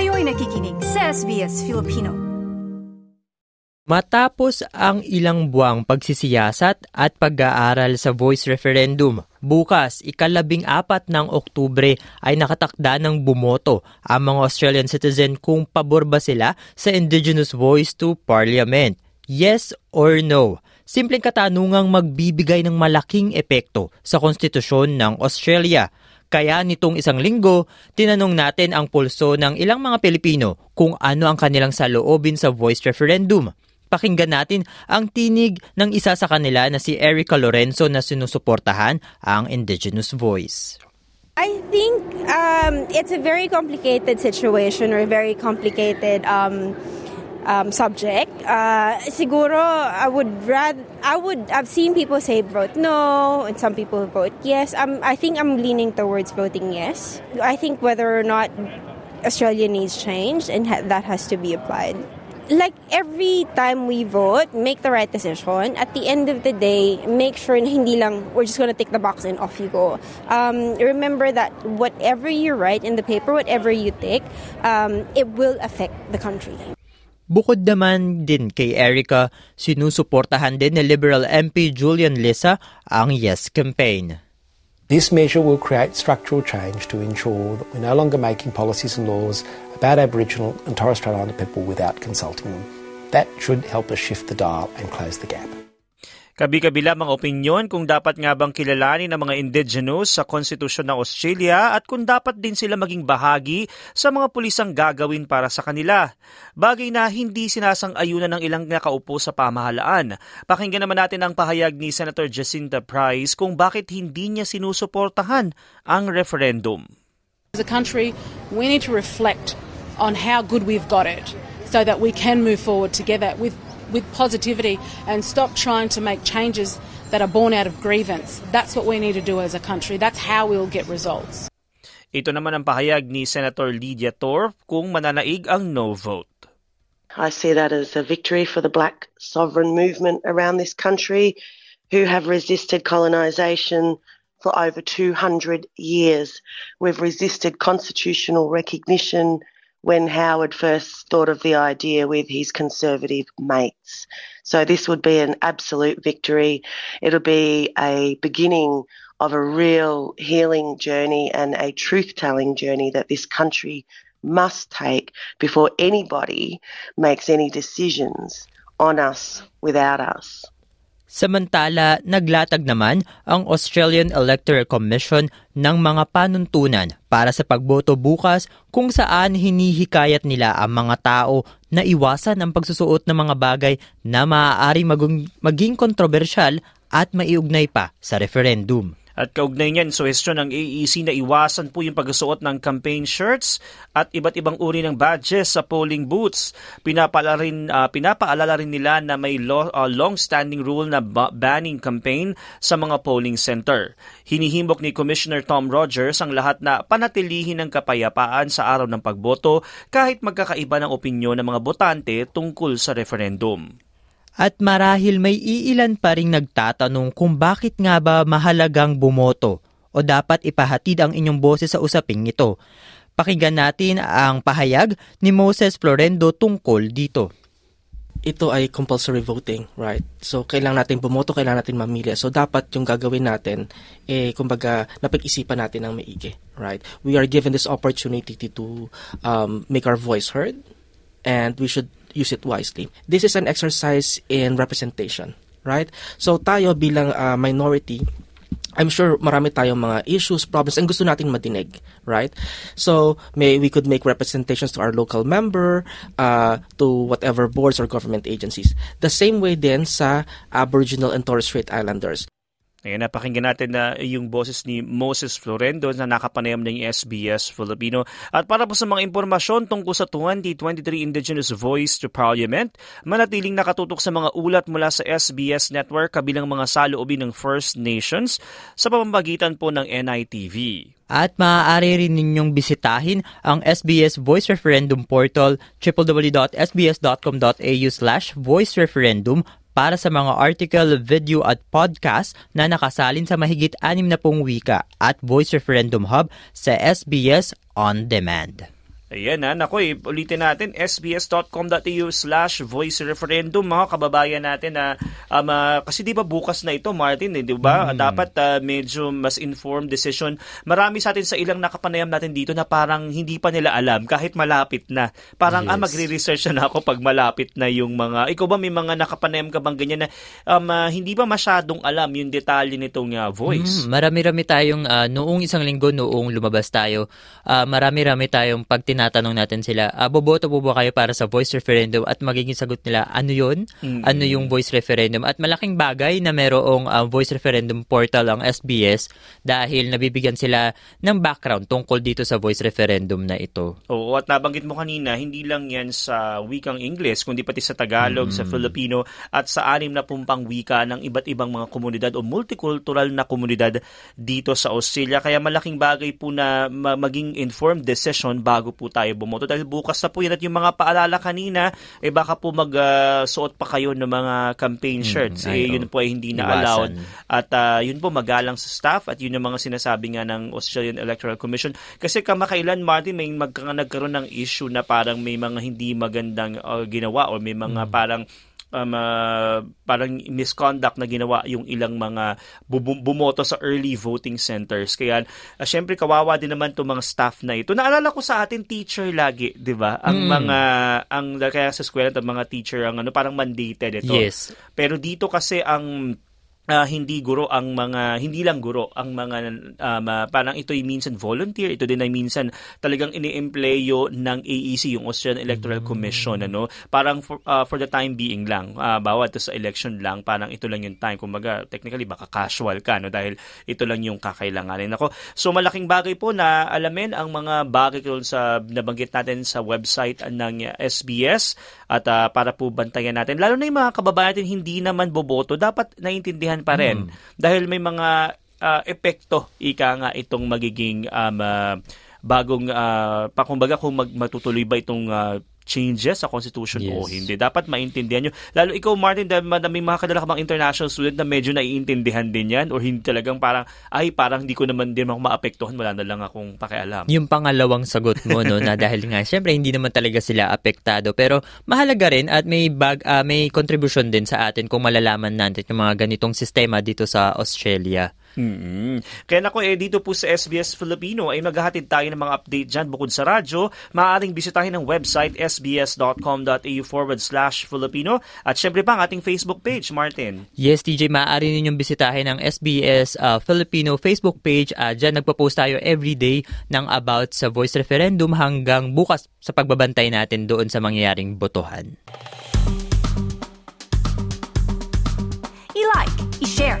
Kayo'y nakikinig sa SBS Filipino. Matapos ang ilang buwang pagsisiyasat at pag-aaral sa voice referendum, bukas, ikalabing apat ng Oktubre ay nakatakda ng bumoto ang mga Australian citizen kung pabor ba sila sa Indigenous Voice to Parliament. Yes or no? Simpleng katanungang magbibigay ng malaking epekto sa konstitusyon ng Australia. Kaya nitong isang linggo, tinanong natin ang pulso ng ilang mga Pilipino kung ano ang kanilang saloobin sa voice referendum. Pakinggan natin ang tinig ng isa sa kanila na si Erica Lorenzo na sinusuportahan ang Indigenous Voice. I think um, it's a very complicated situation or very complicated um, um, subject. Uh, siguro, I would rather, I would, I've seen people say vote no, and some people vote yes. Um, I think I'm leaning towards voting yes. I think whether or not Australia needs change, and ha- that has to be applied. Like every time we vote, make the right decision. At the end of the day, make sure hindi lang we're just gonna tick the box and off you go. Um, remember that whatever you write in the paper, whatever you tick, um, it will affect the country. Bukod naman din kay Erica, sinusuportahan din ni Liberal MP Julian Lissa ang Yes campaign. This measure will create structural change to ensure that we're no longer making policies and laws about Aboriginal and Torres Strait Islander people without consulting them. That should help us shift the dial and close the gap. Kabi-kabila mga opinyon kung dapat nga bang kilalanin ng mga indigenous sa konstitusyon ng Australia at kung dapat din sila maging bahagi sa mga pulisang gagawin para sa kanila. Bagay na hindi sinasang-ayunan ng ilang nakaupo sa pamahalaan. Pakinggan naman natin ang pahayag ni Senator Jacinta Price kung bakit hindi niya sinusuportahan ang referendum. As a country, we need to reflect on how good we've got it so that we can move forward together with with positivity and stop trying to make changes that are born out of grievance. That's what we need to do as a country. That's how we'll get results. Ito naman ang pahayag ni Senator Lydia Thorpe kung mananaig ang no vote. I see that as a victory for the black sovereign movement around this country who have resisted colonisation for over 200 years. We've resisted constitutional recognition when Howard first thought of the idea with his conservative mates. So this would be an absolute victory. It'll be a beginning of a real healing journey and a truth telling journey that this country must take before anybody makes any decisions on us without us. Samantala, naglatag naman ang Australian Electoral Commission ng mga panuntunan para sa pagboto bukas kung saan hinihikayat nila ang mga tao na iwasan ang pagsusuot ng mga bagay na maaari maging, maging kontrobersyal at maiugnay pa sa referendum. At kaugnay niyan, suhestyon ng AEC na iwasan po yung pagsusuot ng campaign shirts at iba't ibang uri ng badges sa polling booths. Pinapaalala rin, uh, pinapaalala rin nila na may law, uh, long-standing rule na ba- banning campaign sa mga polling center. Hinihimbok ni Commissioner Tom Rogers ang lahat na panatilihin ng kapayapaan sa araw ng pagboto kahit magkakaiba ng opinyon ng mga botante tungkol sa referendum. At marahil may iilan pa ring nagtatanong kung bakit nga ba mahalagang bumoto o dapat ipahatid ang inyong boses sa usaping ito. Pakinggan natin ang pahayag ni Moses Florendo tungkol dito. Ito ay compulsory voting, right? So, kailangan natin bumoto, kailangan natin mamili. So, dapat yung gagawin natin, eh, kumbaga, napag-isipan natin ng maigi, right? We are given this opportunity to um, make our voice heard, and we should use it wisely. This is an exercise in representation, right? So tayo bilang uh, minority, I'm sure marami tayong mga issues, problems, and gusto natin madinig, right? So, may we could make representations to our local member, uh, to whatever boards or government agencies. The same way din sa Aboriginal and Torres Strait Islanders. Ayan, napakinggan natin na yung boses ni Moses Florendo na nakapanayam ng SBS Filipino. At para po sa mga impormasyon tungkol sa 2023 Indigenous Voice to Parliament, manatiling nakatutok sa mga ulat mula sa SBS Network kabilang mga saloobin ng First Nations sa pamamagitan po ng NITV. At maaari rin ninyong bisitahin ang SBS Voice Referendum portal www.sbs.com.au slash voice referendum para sa mga article, video at podcast na nakasalin sa mahigit anim na pong wika at Voice Referendum Hub sa SBS On Demand. Ayan na, nako eh, ulitin natin, sbs.com.au slash voice referendum, mga kababayan natin na, um, uh, kasi di ba bukas na ito, Martin, eh, di ba? Mm. Dapat uh, medyo mas informed decision. Marami sa atin sa ilang nakapanayam natin dito na parang hindi pa nila alam, kahit malapit na. Parang, ah, yes. ah, magre-research na ako pag malapit na yung mga, ikaw ba may mga nakapanayam ka bang ganyan na um, uh, hindi ba masyadong alam yung detalye nitong uh, voice? Mm, marami-rami tayong, uh, noong isang linggo, noong lumabas tayo, uh, marami-rami tayong pag tinatanong natin sila, ah, boboto po ba kayo para sa voice referendum at magiging sagot nila, ano yun? Mm-hmm. Ano yung voice referendum? At malaking bagay na merong uh, voice referendum portal ang SBS dahil nabibigyan sila ng background tungkol dito sa voice referendum na ito. Oo, at nabanggit mo kanina, hindi lang yan sa wikang English, kundi pati sa Tagalog, mm-hmm. sa Filipino, at sa anim na pumpang wika ng iba't ibang mga komunidad o multicultural na komunidad dito sa Australia. Kaya malaking bagay po na maging informed decision bago po tayo bumoto. Dahil bukas na po yan at yung mga paalala kanina eh baka po magsuot uh, pa kayo ng mga campaign hmm, shirts. mm, eh yun po ay hindi na allowed. At uh, yun po magalang sa staff at yun yung mga sinasabi nga ng Australian Electoral Commission. Kasi kamakailan Martin may magka, nagkaroon ng issue na parang may mga hindi magandang uh, ginawa or may mga mm. parang um, uh, parang misconduct na ginawa yung ilang mga bumoto sa early voting centers. Kaya uh, syempre kawawa din naman 'tong mga staff na ito. Naalala ko sa atin teacher lagi, 'di ba? Ang mm. mga ang kaya sa eskwela mga teacher ang ano parang mandated ito. Yes. Pero dito kasi ang uh, hindi guro ang mga hindi lang guro ang mga um, uh, parang ito ay minsan volunteer ito din ay minsan talagang iniempleyo ng AEC yung Australian Electoral Commission ano? Parang for, uh, for the time being lang uh, bawat sa election lang parang ito lang yung time. Kumbaga technically baka casual ka no? Dahil ito lang yung kakailanganin. Ako so malaking bagay po na alamin ang mga bagay sa nabanggit natin sa website ng SBS at uh, para po bantayan natin. Lalo na yung mga kababayan natin hindi naman boboto. Dapat naiintindihan yan pa rin. Mm. Dahil may mga uh, epekto, ika nga itong magiging um, uh, bagong, uh, pakumbaga kung mag, matutuloy ba itong uh, changes sa Constitution yes. o hindi. Dapat maintindihan nyo. Lalo ikaw, Martin, dahil madaming mga kadala ka mga international student na medyo naiintindihan din yan or hindi talagang parang, ay, parang hindi ko naman din ako maapektuhan, wala na lang akong pakialam. Yung pangalawang sagot mo, no, na dahil nga, syempre, hindi naman talaga sila apektado. Pero mahalaga rin at may, bag, uh, may contribution din sa atin kung malalaman natin yung mga ganitong sistema dito sa Australia. Mm-hmm. Kaya nako eh dito po sa SBS Filipino ay maghahatid tayo ng mga update dyan bukod sa radyo. Maaaring bisitahin ang website sbs.com.au forward slash Filipino at syempre pa ang ating Facebook page, Martin. Yes, TJ, maaari ninyong bisitahin ang SBS uh, Filipino Facebook page. Uh, dyan nagpo-post tayo everyday ng about sa voice referendum hanggang bukas sa pagbabantay natin doon sa mangyayaring botohan. I-like, i-share,